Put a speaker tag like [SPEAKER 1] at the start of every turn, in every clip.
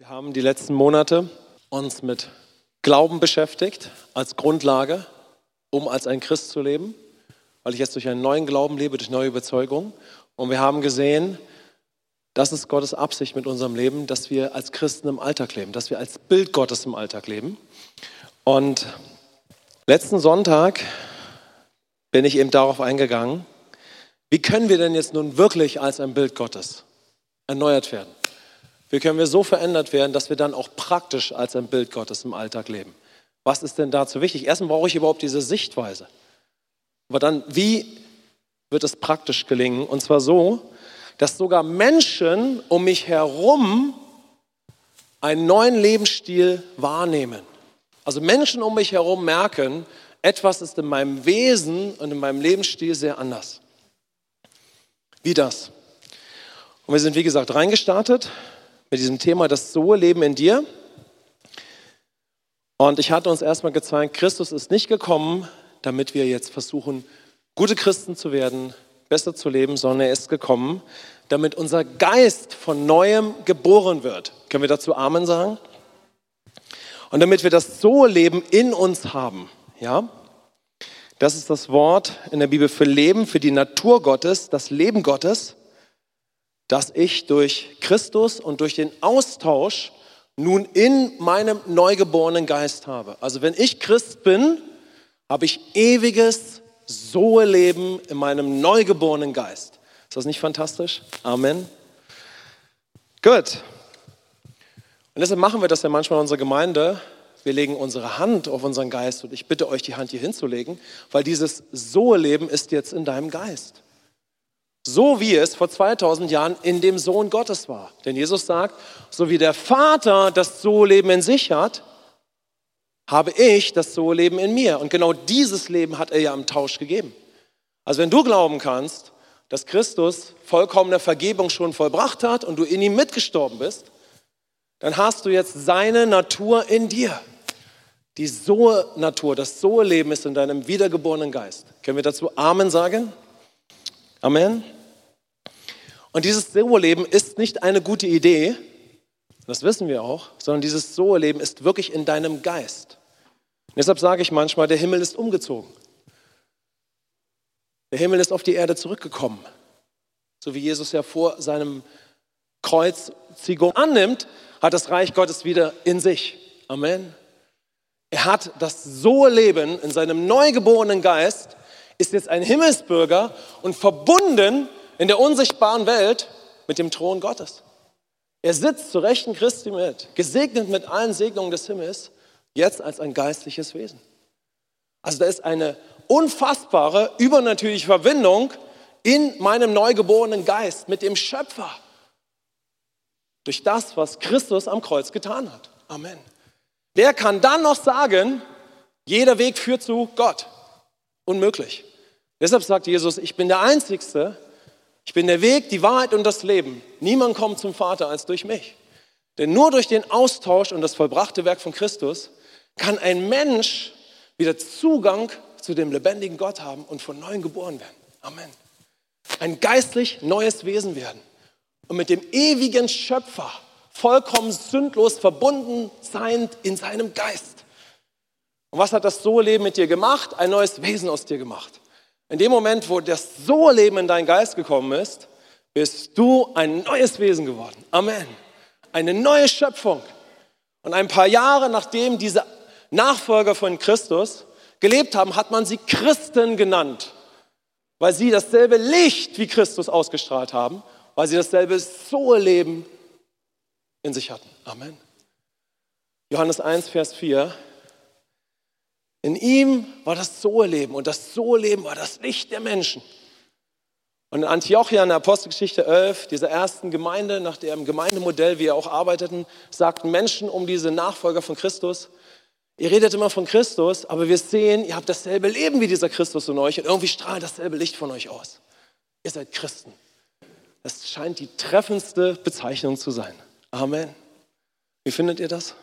[SPEAKER 1] Wir haben die letzten Monate uns mit Glauben beschäftigt als Grundlage, um als ein Christ zu leben, weil ich jetzt durch einen neuen Glauben lebe, durch neue Überzeugung. Und wir haben gesehen, das ist Gottes Absicht mit unserem Leben, dass wir als Christen im Alltag leben, dass wir als Bild Gottes im Alltag leben. Und letzten Sonntag bin ich eben darauf eingegangen, wie können wir denn jetzt nun wirklich als ein Bild Gottes erneuert werden? Wie können wir so verändert werden, dass wir dann auch praktisch als ein Bild Gottes im Alltag leben? Was ist denn dazu wichtig? Erstens brauche ich überhaupt diese Sichtweise. Aber dann, wie wird es praktisch gelingen? Und zwar so, dass sogar Menschen um mich herum einen neuen Lebensstil wahrnehmen. Also Menschen um mich herum merken, etwas ist in meinem Wesen und in meinem Lebensstil sehr anders. Wie das? Und wir sind, wie gesagt, reingestartet mit diesem Thema das Sohe-Leben in dir. Und ich hatte uns erstmal gezeigt, Christus ist nicht gekommen, damit wir jetzt versuchen, gute Christen zu werden, besser zu leben, sondern er ist gekommen, damit unser Geist von neuem geboren wird. Können wir dazu Amen sagen? Und damit wir das So-Leben in uns haben, ja? Das ist das Wort in der Bibel für Leben, für die Natur Gottes, das Leben Gottes dass ich durch Christus und durch den Austausch nun in meinem neugeborenen Geist habe. Also wenn ich Christ bin, habe ich ewiges Sohe-Leben in meinem neugeborenen Geist. Ist das nicht fantastisch? Amen. Gut. Und deshalb machen wir das ja manchmal in unserer Gemeinde. Wir legen unsere Hand auf unseren Geist und ich bitte euch, die Hand hier hinzulegen, weil dieses Sohe-Leben ist jetzt in deinem Geist. So wie es vor 2000 Jahren in dem Sohn Gottes war. Denn Jesus sagt, so wie der Vater das So-Leben in sich hat, habe ich das So-Leben in mir. Und genau dieses Leben hat er ja im Tausch gegeben. Also wenn du glauben kannst, dass Christus vollkommene Vergebung schon vollbracht hat und du in ihm mitgestorben bist, dann hast du jetzt seine Natur in dir. Die So-Natur, das So-Leben ist in deinem wiedergeborenen Geist. Können wir dazu Amen sagen? Amen. Und dieses So-Leben ist nicht eine gute Idee, das wissen wir auch, sondern dieses So-Leben ist wirklich in deinem Geist. Und deshalb sage ich manchmal, der Himmel ist umgezogen. Der Himmel ist auf die Erde zurückgekommen. So wie Jesus ja vor seinem Kreuzigung annimmt, hat das Reich Gottes wieder in sich. Amen. Er hat das So-Leben in seinem neugeborenen Geist ist jetzt ein Himmelsbürger und verbunden in der unsichtbaren Welt mit dem Thron Gottes. Er sitzt zur Rechten Christi mit, gesegnet mit allen Segnungen des Himmels, jetzt als ein geistliches Wesen. Also da ist eine unfassbare, übernatürliche Verbindung in meinem neugeborenen Geist mit dem Schöpfer. Durch das, was Christus am Kreuz getan hat. Amen. Wer kann dann noch sagen, jeder Weg führt zu Gott? Unmöglich. Deshalb sagt Jesus, ich bin der Einzige, ich bin der Weg, die Wahrheit und das Leben. Niemand kommt zum Vater als durch mich. Denn nur durch den Austausch und das vollbrachte Werk von Christus kann ein Mensch wieder Zugang zu dem lebendigen Gott haben und von neuem geboren werden. Amen. Ein geistlich neues Wesen werden und mit dem ewigen Schöpfer vollkommen sündlos verbunden sein in seinem Geist. Und was hat das So-Leben mit dir gemacht? Ein neues Wesen aus dir gemacht. In dem Moment, wo das So-Leben in deinen Geist gekommen ist, bist du ein neues Wesen geworden. Amen. Eine neue Schöpfung. Und ein paar Jahre nachdem diese Nachfolger von Christus gelebt haben, hat man sie Christen genannt, weil sie dasselbe Licht wie Christus ausgestrahlt haben, weil sie dasselbe So-Leben in sich hatten. Amen. Johannes 1, Vers 4. In ihm war das So-Leben und das So-Leben war das Licht der Menschen. Und in Antiochia in der Apostelgeschichte 11, dieser ersten Gemeinde, nach dem Gemeindemodell wir auch arbeiteten, sagten Menschen um diese Nachfolger von Christus, ihr redet immer von Christus, aber wir sehen, ihr habt dasselbe Leben wie dieser Christus in euch und irgendwie strahlt dasselbe Licht von euch aus. Ihr seid Christen. Das scheint die treffendste Bezeichnung zu sein. Amen. Wie findet ihr das?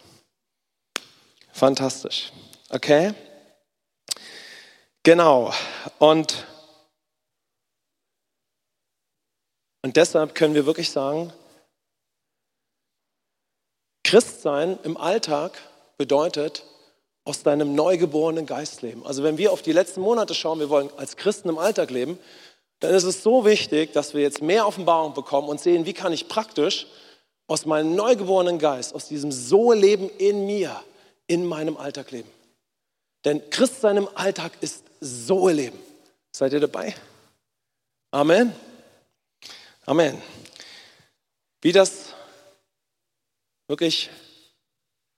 [SPEAKER 1] Fantastisch. Okay? Genau. Und, und deshalb können wir wirklich sagen, Christsein im Alltag bedeutet, aus deinem neugeborenen Geist leben. Also wenn wir auf die letzten Monate schauen, wir wollen als Christen im Alltag leben, dann ist es so wichtig, dass wir jetzt mehr Offenbarung bekommen und sehen, wie kann ich praktisch aus meinem neugeborenen Geist, aus diesem So-Leben in mir, in meinem Alltag leben. Denn Christsein im Alltag ist So-Leben. Seid ihr dabei? Amen. Amen. Wie das wirklich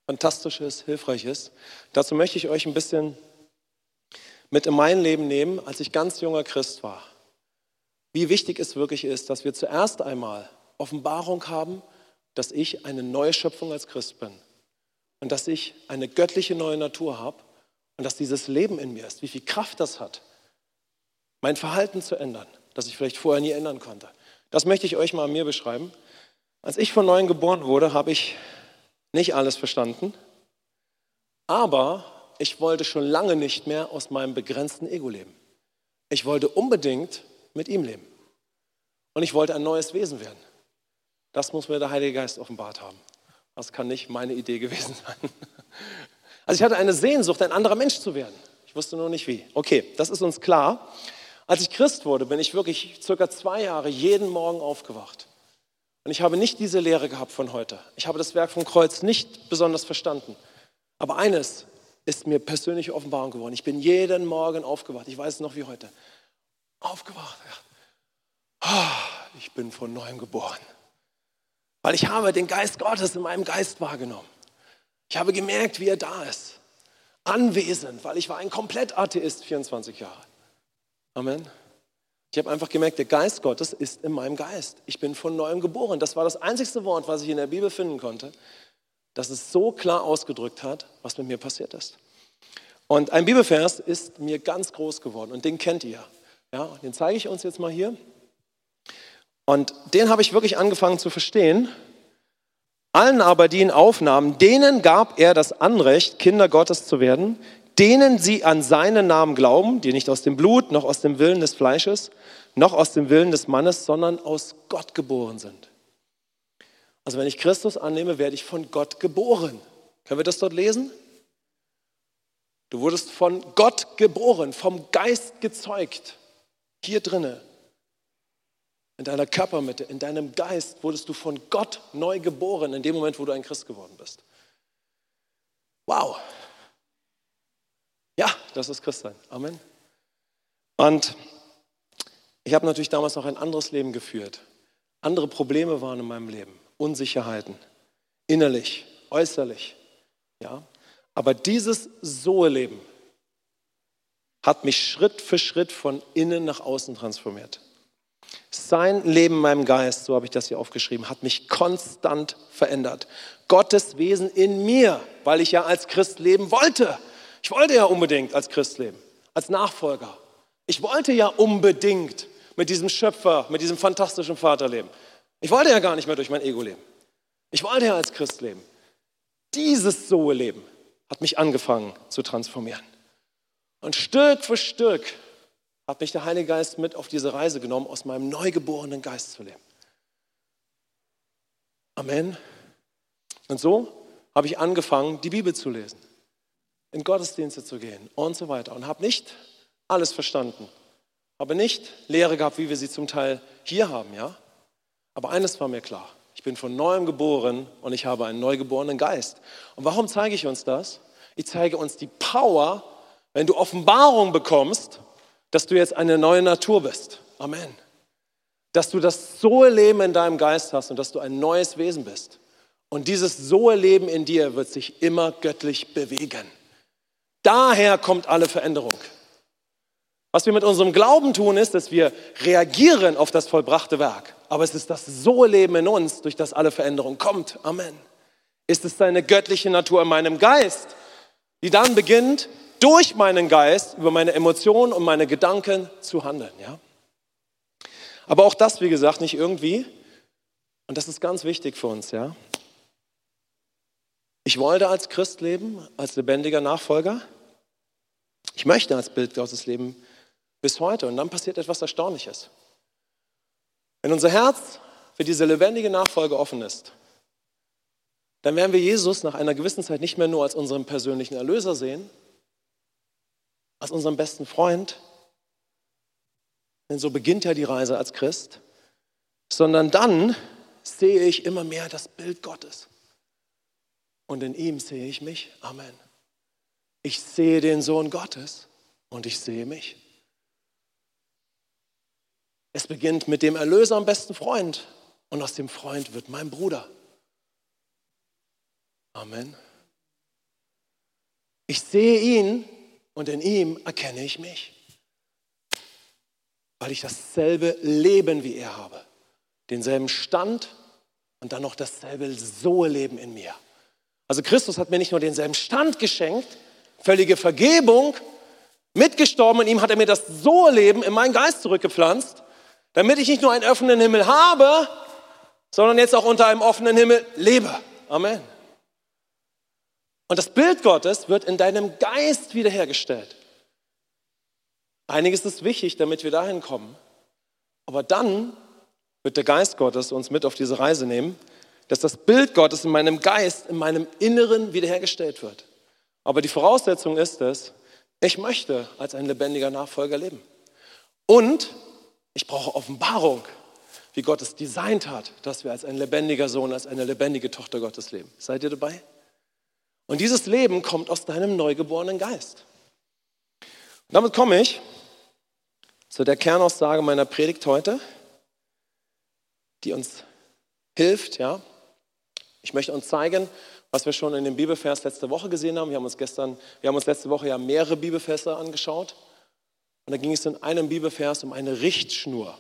[SPEAKER 1] fantastisch ist, hilfreich ist, dazu möchte ich euch ein bisschen mit in mein Leben nehmen, als ich ganz junger Christ war. Wie wichtig es wirklich ist, dass wir zuerst einmal Offenbarung haben, dass ich eine neue Schöpfung als Christ bin und dass ich eine göttliche neue Natur habe und dass dieses Leben in mir ist, wie viel Kraft das hat, mein Verhalten zu ändern, das ich vielleicht vorher nie ändern konnte. Das möchte ich euch mal an mir beschreiben. Als ich von neuem geboren wurde, habe ich nicht alles verstanden, aber ich wollte schon lange nicht mehr aus meinem begrenzten Ego leben. Ich wollte unbedingt mit ihm leben. Und ich wollte ein neues Wesen werden. Das muss mir der Heilige Geist offenbart haben. Das kann nicht meine Idee gewesen sein. Also ich hatte eine Sehnsucht, ein anderer Mensch zu werden. Ich wusste nur nicht wie. Okay, das ist uns klar. Als ich Christ wurde, bin ich wirklich circa zwei Jahre jeden Morgen aufgewacht. Und ich habe nicht diese Lehre gehabt von heute. Ich habe das Werk vom Kreuz nicht besonders verstanden. Aber eines ist mir persönliche Offenbarung geworden. Ich bin jeden Morgen aufgewacht. Ich weiß es noch wie heute. Aufgewacht. Ah, ich bin von neuem geboren. Weil ich habe den Geist Gottes in meinem Geist wahrgenommen. Ich habe gemerkt, wie er da ist. Anwesend, weil ich war ein komplett Atheist, 24 Jahre. Amen. Ich habe einfach gemerkt, der Geist Gottes ist in meinem Geist. Ich bin von neuem geboren. Das war das einzigste Wort, was ich in der Bibel finden konnte, das es so klar ausgedrückt hat, was mit mir passiert ist. Und ein Bibelvers ist mir ganz groß geworden und den kennt ihr. Ja, den zeige ich uns jetzt mal hier. Und den habe ich wirklich angefangen zu verstehen. Allen aber, die ihn aufnahmen, denen gab er das Anrecht, Kinder Gottes zu werden, denen sie an seinen Namen glauben, die nicht aus dem Blut, noch aus dem Willen des Fleisches, noch aus dem Willen des Mannes, sondern aus Gott geboren sind. Also wenn ich Christus annehme, werde ich von Gott geboren. Können wir das dort lesen? Du wurdest von Gott geboren, vom Geist gezeugt. Hier drinne, in deiner Körpermitte, in deinem Geist wurdest du von Gott neu geboren, in dem Moment, wo du ein Christ geworden bist. Wow, ja, das ist Christsein. Amen. Und ich habe natürlich damals noch ein anderes Leben geführt. Andere Probleme waren in meinem Leben, Unsicherheiten, innerlich, äußerlich. Ja, aber dieses Soe-Leben hat mich Schritt für Schritt von innen nach außen transformiert. Sein Leben in meinem Geist, so habe ich das hier aufgeschrieben, hat mich konstant verändert. Gottes Wesen in mir, weil ich ja als Christ leben wollte. Ich wollte ja unbedingt als Christ leben, als Nachfolger. Ich wollte ja unbedingt mit diesem Schöpfer, mit diesem fantastischen Vater leben. Ich wollte ja gar nicht mehr durch mein Ego leben. Ich wollte ja als Christ leben. Dieses Soe-Leben hat mich angefangen zu transformieren. Und Stück für Stück hat mich der Heilige Geist mit auf diese Reise genommen, aus meinem neugeborenen Geist zu leben. Amen. Und so habe ich angefangen, die Bibel zu lesen in Gottesdienste zu gehen und so weiter. Und habe nicht alles verstanden. Habe nicht Lehre gehabt, wie wir sie zum Teil hier haben, ja. Aber eines war mir klar. Ich bin von neuem geboren und ich habe einen neugeborenen Geist. Und warum zeige ich uns das? Ich zeige uns die Power, wenn du Offenbarung bekommst, dass du jetzt eine neue Natur bist. Amen. Dass du das Soe-Leben in deinem Geist hast und dass du ein neues Wesen bist. Und dieses Soe-Leben in dir wird sich immer göttlich bewegen. Daher kommt alle Veränderung. Was wir mit unserem Glauben tun, ist, dass wir reagieren auf das vollbrachte Werk. Aber es ist das So-Leben in uns, durch das alle Veränderung kommt. Amen. Ist es deine göttliche Natur in meinem Geist, die dann beginnt, durch meinen Geist über meine Emotionen und meine Gedanken zu handeln. Ja? Aber auch das, wie gesagt, nicht irgendwie. Und das ist ganz wichtig für uns. Ja? Ich wollte als Christ leben, als lebendiger Nachfolger. Ich möchte als Bild Gottes leben bis heute. Und dann passiert etwas Erstaunliches. Wenn unser Herz für diese lebendige Nachfolge offen ist, dann werden wir Jesus nach einer gewissen Zeit nicht mehr nur als unseren persönlichen Erlöser sehen, als unseren besten Freund, denn so beginnt ja die Reise als Christ, sondern dann sehe ich immer mehr das Bild Gottes. Und in ihm sehe ich mich. Amen. Ich sehe den Sohn Gottes und ich sehe mich. Es beginnt mit dem Erlöser am besten Freund und aus dem Freund wird mein Bruder. Amen. Ich sehe ihn und in ihm erkenne ich mich, weil ich dasselbe Leben wie er habe, denselben Stand und dann noch dasselbe Sohe-Leben in mir. Also Christus hat mir nicht nur denselben Stand geschenkt, völlige Vergebung, mitgestorben, in ihm hat er mir das Sohe-Leben in meinen Geist zurückgepflanzt, damit ich nicht nur einen offenen Himmel habe, sondern jetzt auch unter einem offenen Himmel lebe. Amen. Und das Bild Gottes wird in deinem Geist wiederhergestellt. Einiges ist wichtig, damit wir dahin kommen. Aber dann wird der Geist Gottes uns mit auf diese Reise nehmen, dass das Bild Gottes in meinem Geist, in meinem Inneren wiederhergestellt wird. Aber die Voraussetzung ist es, ich möchte als ein lebendiger Nachfolger leben. Und ich brauche Offenbarung, wie Gott es designt hat, dass wir als ein lebendiger Sohn, als eine lebendige Tochter Gottes leben. Seid ihr dabei? Und dieses Leben kommt aus deinem neugeborenen Geist. Und damit komme ich zu der Kernaussage meiner Predigt heute, die uns hilft, ja. Ich möchte uns zeigen, was wir schon in dem Bibelvers letzte Woche gesehen haben. Wir haben uns gestern, wir haben uns letzte Woche ja mehrere Bibelverse angeschaut. Und da ging es in einem Bibelvers um eine Richtschnur.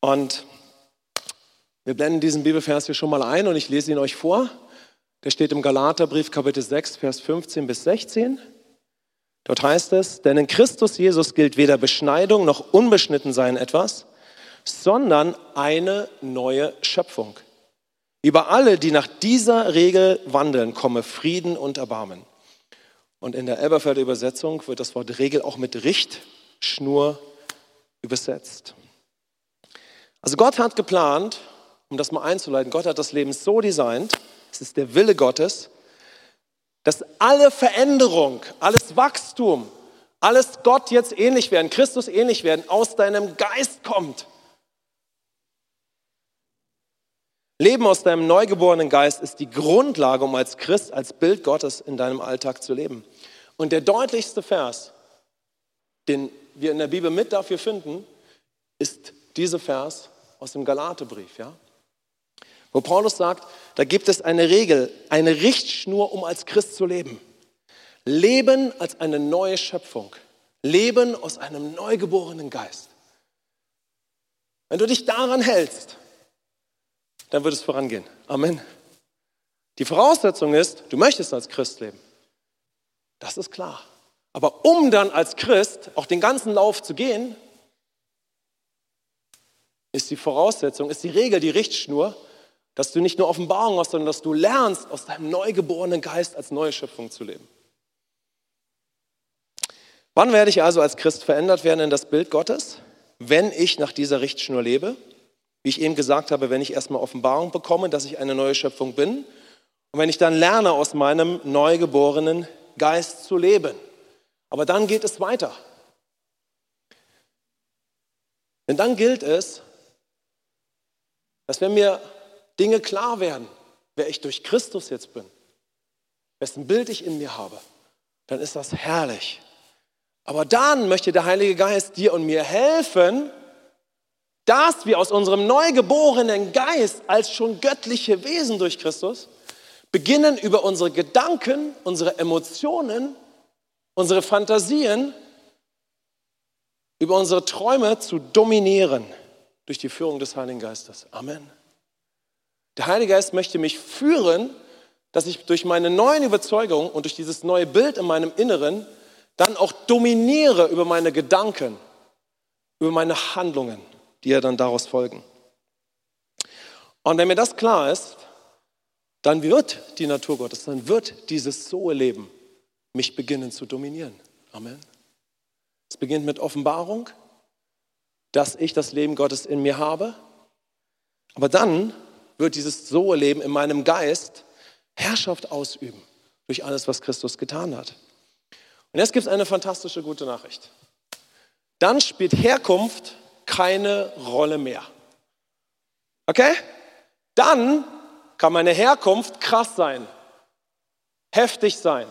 [SPEAKER 1] Und wir blenden diesen Bibelvers hier schon mal ein und ich lese ihn euch vor. Der steht im Galaterbrief Kapitel 6, Vers 15 bis 16. Dort heißt es, denn in Christus Jesus gilt weder Beschneidung noch Unbeschnittensein etwas, sondern eine neue Schöpfung. Über alle, die nach dieser Regel wandeln, komme Frieden und Erbarmen. Und in der Elberfelder Übersetzung wird das Wort Regel auch mit Richtschnur übersetzt. Also Gott hat geplant, um das mal einzuleiten, Gott hat das Leben so designt, es ist der Wille Gottes, dass alle Veränderung, alles Wachstum, alles Gott jetzt ähnlich werden, Christus ähnlich werden, aus deinem Geist kommt. Leben aus deinem neugeborenen Geist ist die Grundlage, um als Christ, als Bild Gottes in deinem Alltag zu leben. Und der deutlichste Vers, den wir in der Bibel mit dafür finden, ist dieser Vers aus dem Galaterbrief. Ja? Wo Paulus sagt, da gibt es eine Regel, eine Richtschnur, um als Christ zu leben. Leben als eine neue Schöpfung. Leben aus einem neugeborenen Geist. Wenn du dich daran hältst, dann wird es vorangehen. Amen. Die Voraussetzung ist, du möchtest als Christ leben. Das ist klar. Aber um dann als Christ auch den ganzen Lauf zu gehen, ist die Voraussetzung, ist die Regel, die Richtschnur, dass du nicht nur Offenbarung hast, sondern dass du lernst, aus deinem neugeborenen Geist als neue Schöpfung zu leben. Wann werde ich also als Christ verändert werden in das Bild Gottes? Wenn ich nach dieser Richtschnur lebe. Wie ich eben gesagt habe, wenn ich erstmal Offenbarung bekomme, dass ich eine neue Schöpfung bin. Und wenn ich dann lerne, aus meinem neugeborenen Geist zu leben. Aber dann geht es weiter. Denn dann gilt es, dass wenn mir Dinge klar werden, wer ich durch Christus jetzt bin, wessen Bild ich in mir habe, dann ist das herrlich. Aber dann möchte der Heilige Geist dir und mir helfen, dass wir aus unserem neugeborenen Geist als schon göttliche Wesen durch Christus beginnen über unsere Gedanken, unsere Emotionen, unsere Fantasien, über unsere Träume zu dominieren durch die Führung des Heiligen Geistes. Amen. Der Heilige Geist möchte mich führen, dass ich durch meine neuen Überzeugungen und durch dieses neue Bild in meinem Inneren dann auch dominiere über meine Gedanken, über meine Handlungen, die ja dann daraus folgen. Und wenn mir das klar ist, dann wird die Natur Gottes, dann wird dieses So-Leben mich beginnen zu dominieren. Amen. Es beginnt mit Offenbarung, dass ich das Leben Gottes in mir habe. Aber dann wird dieses So-Leben in meinem Geist Herrschaft ausüben durch alles, was Christus getan hat. Und jetzt gibt es eine fantastische gute Nachricht. Dann spielt Herkunft keine Rolle mehr. Okay? Dann kann meine Herkunft krass sein, heftig sein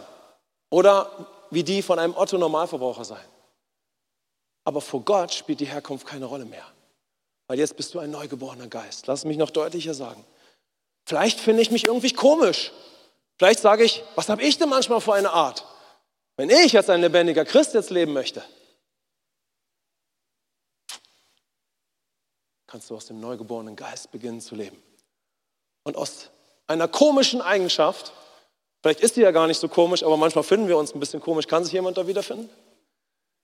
[SPEAKER 1] oder wie die von einem Otto-Normalverbraucher sein. Aber vor Gott spielt die Herkunft keine Rolle mehr. Weil jetzt bist du ein neugeborener Geist. Lass mich noch deutlicher sagen. Vielleicht finde ich mich irgendwie komisch. Vielleicht sage ich, was habe ich denn manchmal für eine Art? Wenn ich als ein lebendiger Christ jetzt leben möchte, kannst du aus dem neugeborenen Geist beginnen zu leben. Und aus einer komischen Eigenschaft, vielleicht ist die ja gar nicht so komisch, aber manchmal finden wir uns ein bisschen komisch, kann sich jemand da wiederfinden?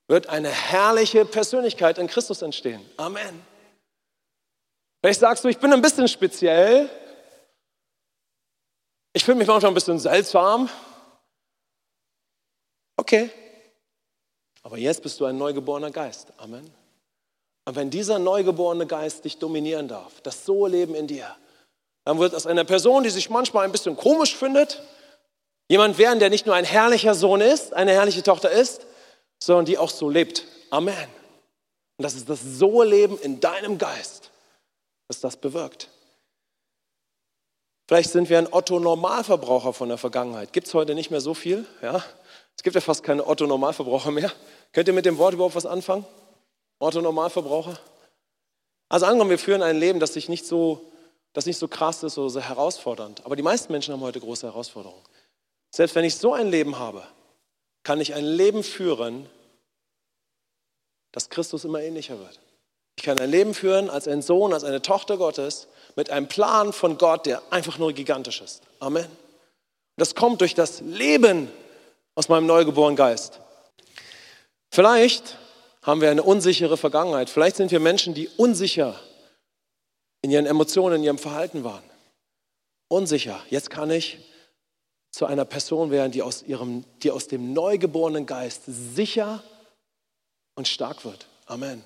[SPEAKER 1] Wird eine herrliche Persönlichkeit in Christus entstehen. Amen. Vielleicht sagst du, ich bin ein bisschen speziell, ich fühle mich manchmal ein bisschen seltsam. Okay. Aber jetzt bist du ein neugeborener Geist. Amen. Und wenn dieser neugeborene Geist dich dominieren darf, das So-Leben in dir, dann wird aus einer Person, die sich manchmal ein bisschen komisch findet, jemand werden, der nicht nur ein herrlicher Sohn ist, eine herrliche Tochter ist, sondern die auch so lebt. Amen. Und das ist das So-Leben in deinem Geist, das das bewirkt. Vielleicht sind wir ein Otto-Normalverbraucher von der Vergangenheit. Gibt es heute nicht mehr so viel? Ja? Es gibt ja fast keine Otto-Normalverbraucher mehr. Könnt ihr mit dem Wort überhaupt was anfangen? Otto-Normalverbraucher? Also angenommen, wir führen ein Leben, das, sich nicht so, das nicht so krass ist oder so herausfordernd. Aber die meisten Menschen haben heute große Herausforderungen. Selbst wenn ich so ein Leben habe, kann ich ein Leben führen, das Christus immer ähnlicher wird. Ich kann ein Leben führen als ein Sohn, als eine Tochter Gottes, mit einem Plan von Gott, der einfach nur gigantisch ist. Amen. Das kommt durch das Leben aus meinem neugeborenen Geist. Vielleicht haben wir eine unsichere Vergangenheit. Vielleicht sind wir Menschen, die unsicher in ihren Emotionen, in ihrem Verhalten waren. Unsicher. Jetzt kann ich zu einer Person werden, die aus, ihrem, die aus dem neugeborenen Geist sicher und stark wird. Amen.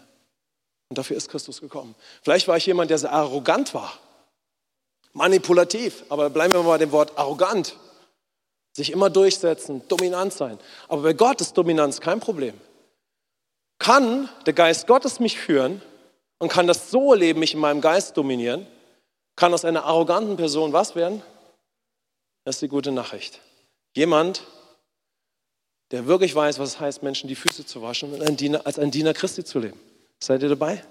[SPEAKER 1] Und dafür ist Christus gekommen. Vielleicht war ich jemand, der sehr arrogant war, manipulativ, aber bleiben wir mal bei dem Wort arrogant. Sich immer durchsetzen, dominant sein. Aber bei Gott ist Dominanz kein Problem. Kann der Geist Gottes mich führen und kann das so leben, mich in meinem Geist dominieren? Kann aus einer arroganten Person was werden? Das ist die gute Nachricht. Jemand, der wirklich weiß, was es heißt, Menschen die Füße zu waschen und als ein Diener Christi zu leben. Seid ihr dabei?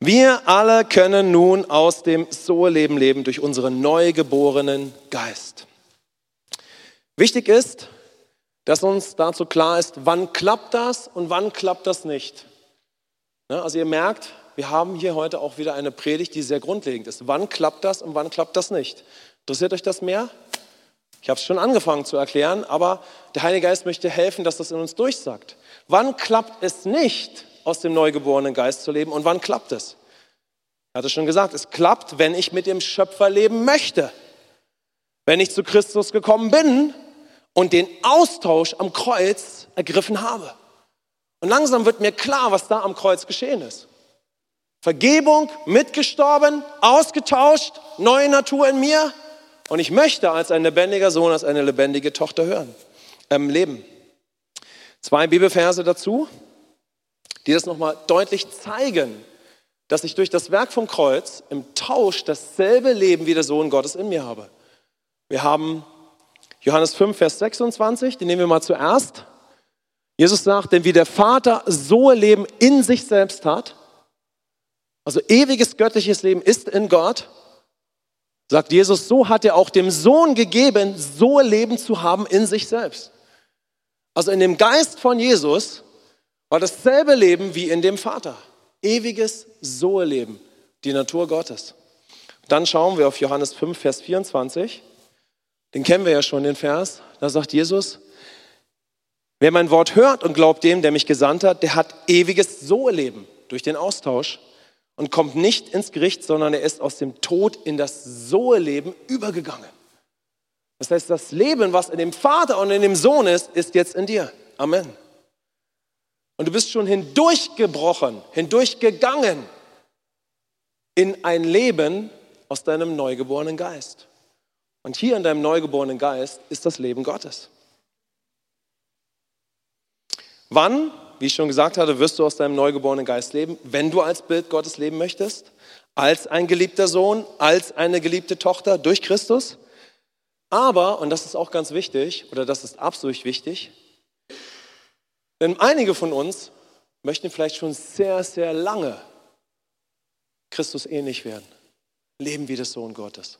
[SPEAKER 1] Wir alle können nun aus dem So-Leben leben durch unseren neugeborenen Geist. Wichtig ist, dass uns dazu klar ist, wann klappt das und wann klappt das nicht. Also ihr merkt, wir haben hier heute auch wieder eine Predigt, die sehr grundlegend ist. Wann klappt das und wann klappt das nicht? Interessiert euch das mehr? Ich habe es schon angefangen zu erklären, aber der Heilige Geist möchte helfen, dass das in uns durchsagt. Wann klappt es nicht, aus dem neugeborenen Geist zu leben und wann klappt es? Er hatte schon gesagt, es klappt, wenn ich mit dem Schöpfer leben möchte. Wenn ich zu Christus gekommen bin und den Austausch am Kreuz ergriffen habe. Und langsam wird mir klar, was da am Kreuz geschehen ist. Vergebung, mitgestorben, ausgetauscht, neue Natur in mir. Und ich möchte als ein lebendiger Sohn, als eine lebendige Tochter hören, ähm, leben. Zwei Bibelverse dazu, die das nochmal deutlich zeigen, dass ich durch das Werk vom Kreuz im Tausch dasselbe Leben wie der Sohn Gottes in mir habe. Wir haben Johannes 5, Vers 26, den nehmen wir mal zuerst. Jesus sagt, denn wie der Vater so ein Leben in sich selbst hat, also ewiges göttliches Leben ist in Gott, sagt Jesus, so hat er auch dem Sohn gegeben, so Leben zu haben in sich selbst. Also in dem Geist von Jesus war dasselbe Leben wie in dem Vater. Ewiges Sohe-Leben, die Natur Gottes. Dann schauen wir auf Johannes 5, Vers 24. Den kennen wir ja schon, den Vers. Da sagt Jesus, wer mein Wort hört und glaubt dem, der mich gesandt hat, der hat ewiges Sohe-Leben durch den Austausch und kommt nicht ins Gericht, sondern er ist aus dem Tod in das Sohe-Leben übergegangen. Das heißt, das Leben, was in dem Vater und in dem Sohn ist, ist jetzt in dir. Amen. Und du bist schon hindurchgebrochen, hindurchgegangen in ein Leben, aus deinem neugeborenen Geist. Und hier in deinem neugeborenen Geist ist das Leben Gottes. Wann, wie ich schon gesagt hatte, wirst du aus deinem neugeborenen Geist leben? Wenn du als Bild Gottes leben möchtest, als ein geliebter Sohn, als eine geliebte Tochter durch Christus. Aber, und das ist auch ganz wichtig, oder das ist absolut wichtig, denn einige von uns möchten vielleicht schon sehr, sehr lange Christus ähnlich werden, leben wie der Sohn Gottes.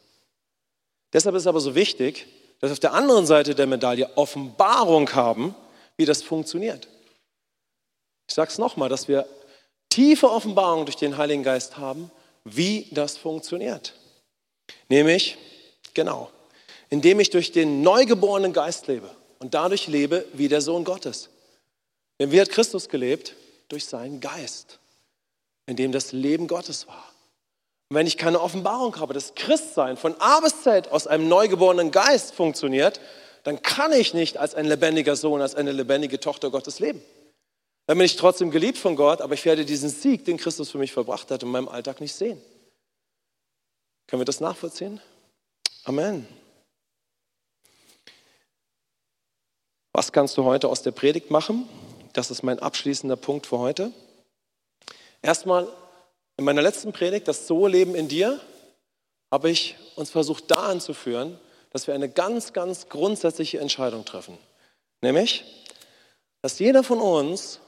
[SPEAKER 1] Deshalb ist aber so wichtig, dass wir auf der anderen Seite der Medaille Offenbarung haben, wie das funktioniert. Ich sage es nochmal, dass wir tiefe Offenbarung durch den Heiligen Geist haben, wie das funktioniert. Nämlich, genau, indem ich durch den neugeborenen Geist lebe und dadurch lebe wie der Sohn Gottes. Denn wie hat Christus gelebt? Durch seinen Geist, in dem das Leben Gottes war. Und wenn ich keine Offenbarung habe, dass Christsein von A bis Z aus einem neugeborenen Geist funktioniert, dann kann ich nicht als ein lebendiger Sohn, als eine lebendige Tochter Gottes leben. Dann bin ich trotzdem geliebt von Gott, aber ich werde diesen Sieg, den Christus für mich verbracht hat, in meinem Alltag nicht sehen. Können wir das nachvollziehen? Amen. Was kannst du heute aus der Predigt machen? Das ist mein abschließender Punkt für heute. Erstmal in meiner letzten Predigt, das So-Leben in dir, habe ich uns versucht, da anzuführen, dass wir eine ganz, ganz grundsätzliche Entscheidung treffen. Nämlich, dass jeder von uns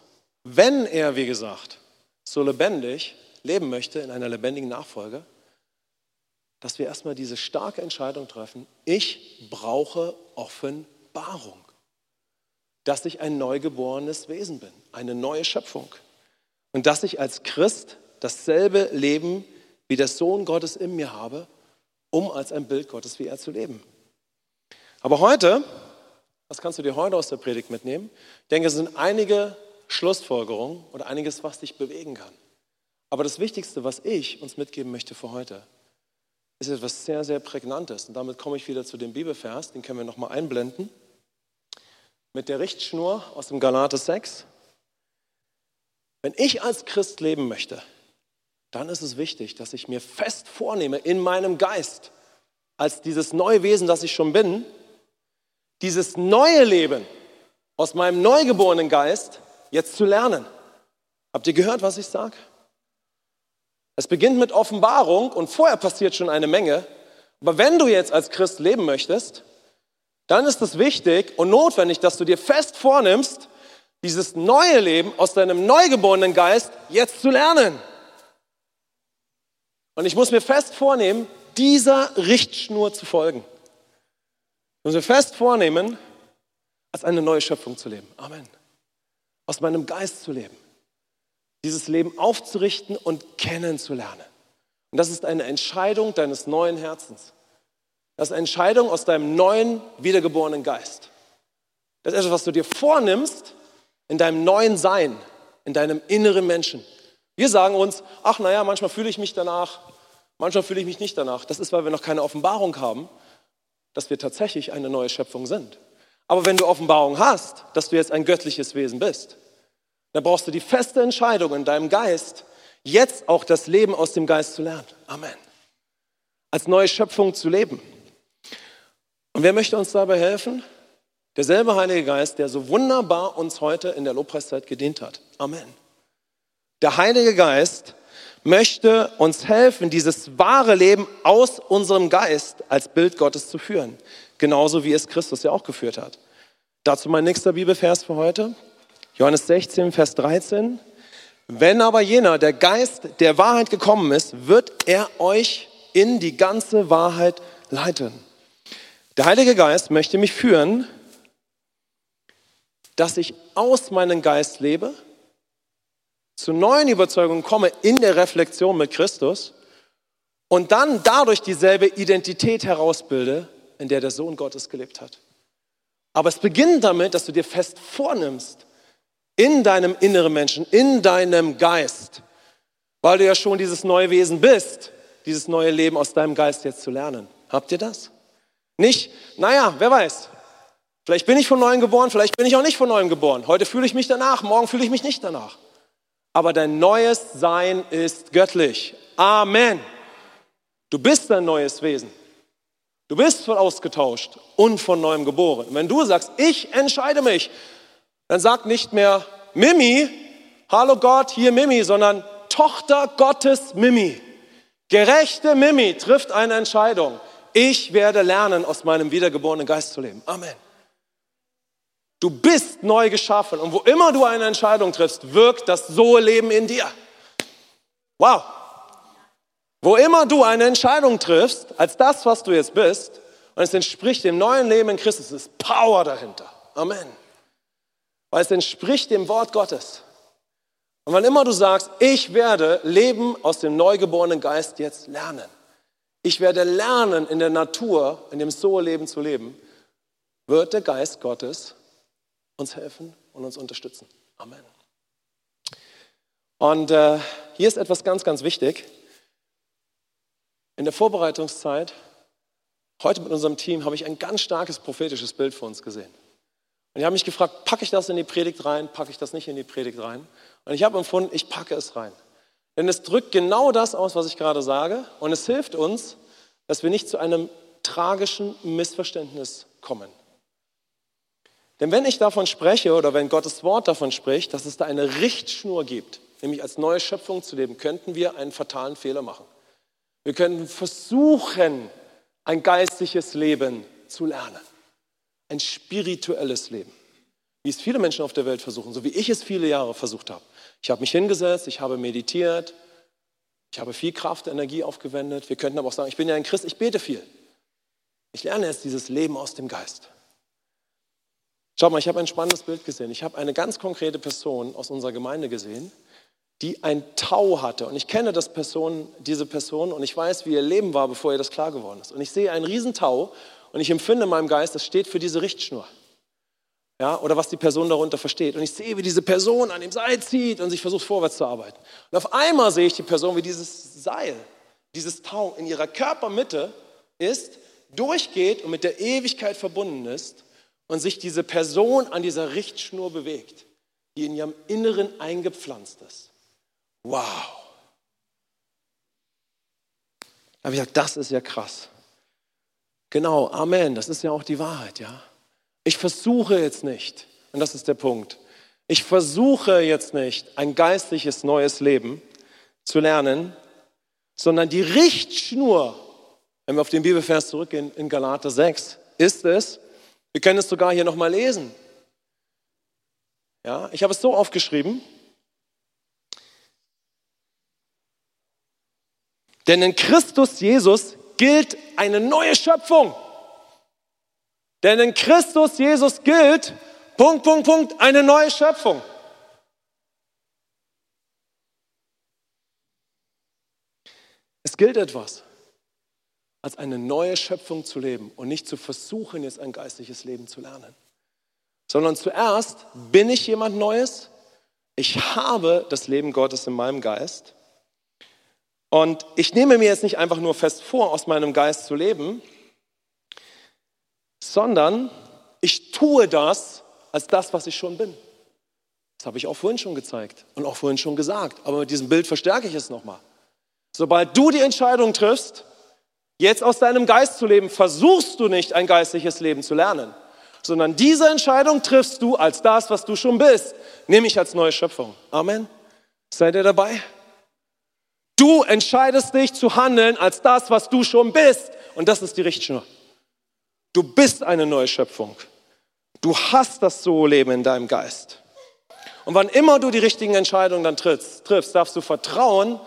[SPEAKER 1] wenn er, wie gesagt, so lebendig leben möchte in einer lebendigen Nachfolge, dass wir erstmal diese starke Entscheidung treffen, ich brauche Offenbarung, dass ich ein neugeborenes Wesen bin, eine neue Schöpfung und dass ich als Christ dasselbe Leben wie der Sohn Gottes in mir habe, um als ein Bild Gottes wie er zu leben. Aber heute, was kannst du dir heute aus der Predigt mitnehmen? Ich denke, es sind einige Schlussfolgerung oder einiges, was dich bewegen kann. Aber das Wichtigste, was ich uns mitgeben möchte für heute, ist etwas sehr, sehr Prägnantes. Und damit komme ich wieder zu dem Bibelvers, den können wir nochmal einblenden. Mit der Richtschnur aus dem Galate 6. Wenn ich als Christ leben möchte, dann ist es wichtig, dass ich mir fest vornehme in meinem Geist, als dieses neue Wesen, das ich schon bin, dieses neue Leben aus meinem neugeborenen Geist jetzt zu lernen. Habt ihr gehört, was ich sage? Es beginnt mit Offenbarung und vorher passiert schon eine Menge. Aber wenn du jetzt als Christ leben möchtest, dann ist es wichtig und notwendig, dass du dir fest vornimmst, dieses neue Leben aus deinem neugeborenen Geist jetzt zu lernen. Und ich muss mir fest vornehmen, dieser Richtschnur zu folgen. Ich muss mir fest vornehmen, als eine neue Schöpfung zu leben. Amen aus meinem Geist zu leben. Dieses Leben aufzurichten und kennenzulernen. Und das ist eine Entscheidung deines neuen Herzens. Das ist eine Entscheidung aus deinem neuen, wiedergeborenen Geist. Das ist etwas, was du dir vornimmst in deinem neuen Sein, in deinem inneren Menschen. Wir sagen uns, ach naja, manchmal fühle ich mich danach, manchmal fühle ich mich nicht danach. Das ist, weil wir noch keine Offenbarung haben, dass wir tatsächlich eine neue Schöpfung sind. Aber wenn du Offenbarung hast, dass du jetzt ein göttliches Wesen bist, dann brauchst du die feste Entscheidung in deinem Geist, jetzt auch das Leben aus dem Geist zu lernen. Amen. Als neue Schöpfung zu leben. Und wer möchte uns dabei helfen? Derselbe Heilige Geist, der so wunderbar uns heute in der Lobpreiszeit gedient hat. Amen. Der Heilige Geist möchte uns helfen, dieses wahre Leben aus unserem Geist als Bild Gottes zu führen. Genauso wie es Christus ja auch geführt hat. Dazu mein nächster Bibelvers für heute. Johannes 16, Vers 13. Wenn aber jener, der Geist der Wahrheit gekommen ist, wird er euch in die ganze Wahrheit leiten. Der Heilige Geist möchte mich führen, dass ich aus meinem Geist lebe, zu neuen Überzeugungen komme in der Reflexion mit Christus und dann dadurch dieselbe Identität herausbilde, in der der Sohn Gottes gelebt hat. Aber es beginnt damit, dass du dir fest vornimmst, in deinem inneren Menschen, in deinem Geist, weil du ja schon dieses neue Wesen bist, dieses neue Leben aus deinem Geist jetzt zu lernen. Habt ihr das? Nicht, naja, wer weiß, vielleicht bin ich von neuem geboren, vielleicht bin ich auch nicht von neuem geboren. Heute fühle ich mich danach, morgen fühle ich mich nicht danach. Aber dein neues Sein ist göttlich. Amen. Du bist ein neues Wesen. Du bist voll ausgetauscht und von neuem geboren. Und wenn du sagst, ich entscheide mich, dann sag nicht mehr Mimi, hallo Gott, hier Mimi, sondern Tochter Gottes Mimi. Gerechte Mimi trifft eine Entscheidung. Ich werde lernen, aus meinem wiedergeborenen Geist zu leben. Amen. Du bist neu geschaffen und wo immer du eine Entscheidung triffst, wirkt das so Leben in dir. Wow. Wo immer du eine Entscheidung triffst, als das, was du jetzt bist, und es entspricht dem neuen Leben in Christus, ist Power dahinter. Amen. Weil es entspricht dem Wort Gottes. Und wann immer du sagst, ich werde Leben aus dem neugeborenen Geist jetzt lernen. Ich werde lernen, in der Natur, in dem So-Leben zu leben, wird der Geist Gottes uns helfen und uns unterstützen. Amen. Und äh, hier ist etwas ganz, ganz wichtig. In der Vorbereitungszeit, heute mit unserem Team, habe ich ein ganz starkes prophetisches Bild für uns gesehen. Und ich habe mich gefragt, packe ich das in die Predigt rein, packe ich das nicht in die Predigt rein? Und ich habe empfunden, ich packe es rein. Denn es drückt genau das aus, was ich gerade sage. Und es hilft uns, dass wir nicht zu einem tragischen Missverständnis kommen. Denn wenn ich davon spreche oder wenn Gottes Wort davon spricht, dass es da eine Richtschnur gibt, nämlich als neue Schöpfung zu leben, könnten wir einen fatalen Fehler machen. Wir könnten versuchen, ein geistliches Leben zu lernen, ein spirituelles Leben, wie es viele Menschen auf der Welt versuchen, so wie ich es viele Jahre versucht habe. Ich habe mich hingesetzt, ich habe meditiert, ich habe viel Kraft, Energie aufgewendet. Wir könnten aber auch sagen, ich bin ja ein Christ, ich bete viel. Ich lerne jetzt dieses Leben aus dem Geist. Schau mal, ich habe ein spannendes Bild gesehen. Ich habe eine ganz konkrete Person aus unserer Gemeinde gesehen, die ein Tau hatte. Und ich kenne das Person, diese Person und ich weiß, wie ihr Leben war, bevor ihr das klar geworden ist. Und ich sehe einen Riesentau und ich empfinde in meinem Geist, das steht für diese Richtschnur. Ja, oder was die Person darunter versteht. Und ich sehe, wie diese Person an dem Seil zieht und sich versucht, vorwärts zu arbeiten. Und auf einmal sehe ich die Person, wie dieses Seil, dieses Tau in ihrer Körpermitte ist, durchgeht und mit der Ewigkeit verbunden ist und sich diese Person an dieser Richtschnur bewegt, die in ihrem Inneren eingepflanzt ist. Wow. Da habe ich gesagt, das ist ja krass. Genau, Amen, das ist ja auch die Wahrheit, ja. Ich versuche jetzt nicht, und das ist der Punkt, ich versuche jetzt nicht ein geistliches neues Leben zu lernen, sondern die Richtschnur, wenn wir auf den Bibelvers zurückgehen in Galater 6, ist es, wir können es sogar hier nochmal lesen. Ja, ich habe es so aufgeschrieben. Denn in Christus Jesus gilt eine neue Schöpfung. Denn in Christus Jesus gilt, Punkt, Punkt, Punkt, eine neue Schöpfung. Es gilt etwas als eine neue Schöpfung zu leben und nicht zu versuchen, jetzt ein geistliches Leben zu lernen. Sondern zuerst bin ich jemand Neues, ich habe das Leben Gottes in meinem Geist und ich nehme mir jetzt nicht einfach nur fest vor, aus meinem Geist zu leben, sondern ich tue das als das, was ich schon bin. Das habe ich auch vorhin schon gezeigt und auch vorhin schon gesagt, aber mit diesem Bild verstärke ich es nochmal. Sobald du die Entscheidung triffst, Jetzt aus deinem Geist zu leben, versuchst du nicht ein geistliches Leben zu lernen, sondern diese Entscheidung triffst du als das, was du schon bist, nämlich als neue Schöpfung. Amen. Seid ihr dabei? Du entscheidest dich zu handeln als das, was du schon bist. Und das ist die Richtschnur. Du bist eine neue Schöpfung. Du hast das So-Leben in deinem Geist. Und wann immer du die richtigen Entscheidungen dann triffst, triffst, darfst du vertrauen,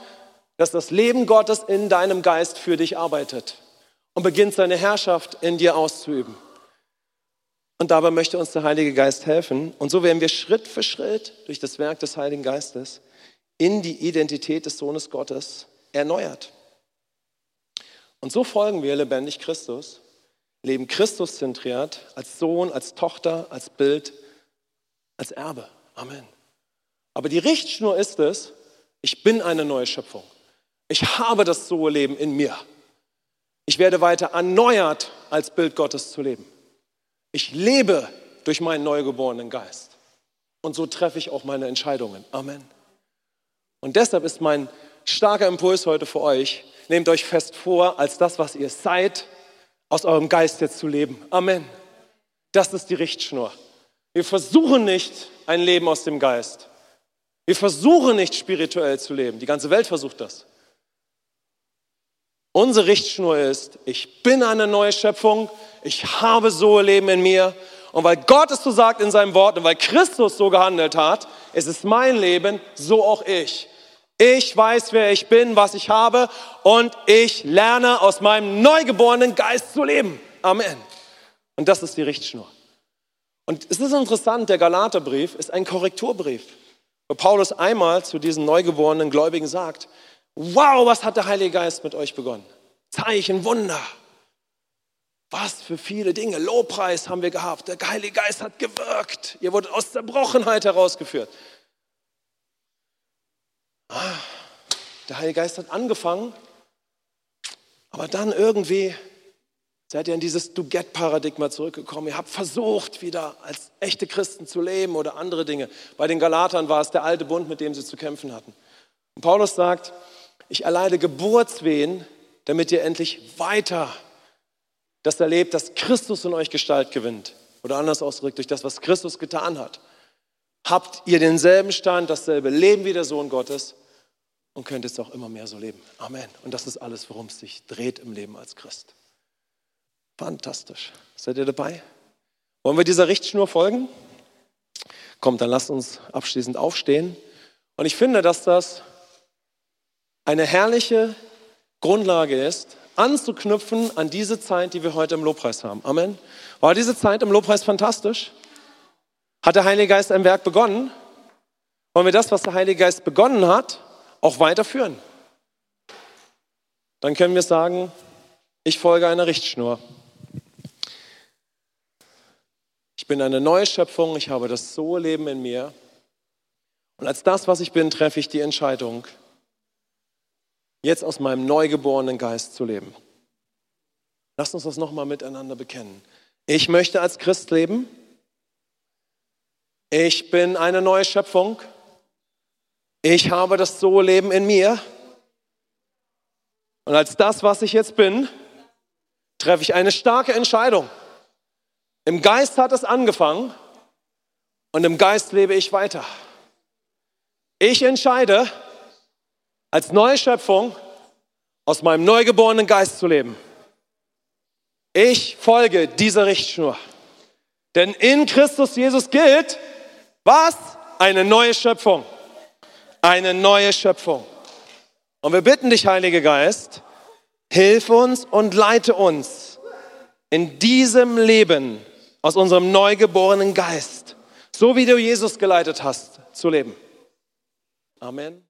[SPEAKER 1] dass das Leben Gottes in deinem Geist für dich arbeitet und beginnt seine Herrschaft in dir auszuüben. Und dabei möchte uns der Heilige Geist helfen. Und so werden wir Schritt für Schritt durch das Werk des Heiligen Geistes in die Identität des Sohnes Gottes erneuert. Und so folgen wir lebendig Christus, leben Christus zentriert, als Sohn, als Tochter, als Bild, als Erbe. Amen. Aber die Richtschnur ist es, ich bin eine neue Schöpfung. Ich habe das So-Leben in mir. Ich werde weiter erneuert, als Bild Gottes zu leben. Ich lebe durch meinen neugeborenen Geist. Und so treffe ich auch meine Entscheidungen. Amen. Und deshalb ist mein starker Impuls heute für euch, nehmt euch fest vor, als das, was ihr seid, aus eurem Geist jetzt zu leben. Amen. Das ist die Richtschnur. Wir versuchen nicht ein Leben aus dem Geist. Wir versuchen nicht spirituell zu leben. Die ganze Welt versucht das. Unsere Richtschnur ist, ich bin eine neue Schöpfung, ich habe so Leben in mir und weil Gott es so sagt in seinem Wort und weil Christus so gehandelt hat, es ist mein Leben, so auch ich. Ich weiß, wer ich bin, was ich habe und ich lerne aus meinem neugeborenen Geist zu leben. Amen. Und das ist die Richtschnur. Und es ist interessant, der Galaterbrief ist ein Korrekturbrief. Wo Paulus einmal zu diesen neugeborenen Gläubigen sagt, wow, was hat der Heilige Geist mit euch begonnen? Zeichen, Wunder. Was für viele Dinge. Lobpreis haben wir gehabt. Der Heilige Geist hat gewirkt. Ihr wurdet aus Zerbrochenheit herausgeführt. Ah, der Heilige Geist hat angefangen, aber dann irgendwie seid ihr in dieses Du-Get-Paradigma zurückgekommen. Ihr habt versucht, wieder als echte Christen zu leben oder andere Dinge. Bei den Galatern war es der alte Bund, mit dem sie zu kämpfen hatten. Und Paulus sagt, ich erleide Geburtswehen, damit ihr endlich weiter das erlebt, dass Christus in euch Gestalt gewinnt. Oder anders ausgedrückt, durch das, was Christus getan hat. Habt ihr denselben Stand, dasselbe Leben wie der Sohn Gottes und könnt es auch immer mehr so leben. Amen. Und das ist alles, worum es sich dreht im Leben als Christ. Fantastisch. Seid ihr dabei? Wollen wir dieser Richtschnur folgen? Kommt, dann lasst uns abschließend aufstehen. Und ich finde, dass das eine herrliche Grundlage ist, anzuknüpfen an diese Zeit, die wir heute im Lobpreis haben. Amen. War diese Zeit im Lobpreis fantastisch? Hat der Heilige Geist ein Werk begonnen? Wollen wir das, was der Heilige Geist begonnen hat, auch weiterführen? Dann können wir sagen, ich folge einer Richtschnur. Ich bin eine neue Schöpfung, ich habe das So-Leben in mir. Und als das, was ich bin, treffe ich die Entscheidung, jetzt aus meinem neugeborenen Geist zu leben. Lasst uns das nochmal miteinander bekennen. Ich möchte als Christ leben. Ich bin eine neue Schöpfung. Ich habe das So-Leben in mir. Und als das, was ich jetzt bin, treffe ich eine starke Entscheidung. Im Geist hat es angefangen und im Geist lebe ich weiter. Ich entscheide, als neue Schöpfung aus meinem neugeborenen Geist zu leben. Ich folge dieser Richtschnur. Denn in Christus Jesus gilt, was? Eine neue Schöpfung. Eine neue Schöpfung. Und wir bitten dich, Heiliger Geist, hilf uns und leite uns in diesem Leben aus unserem neugeborenen Geist, so wie du Jesus geleitet hast, zu leben. Amen.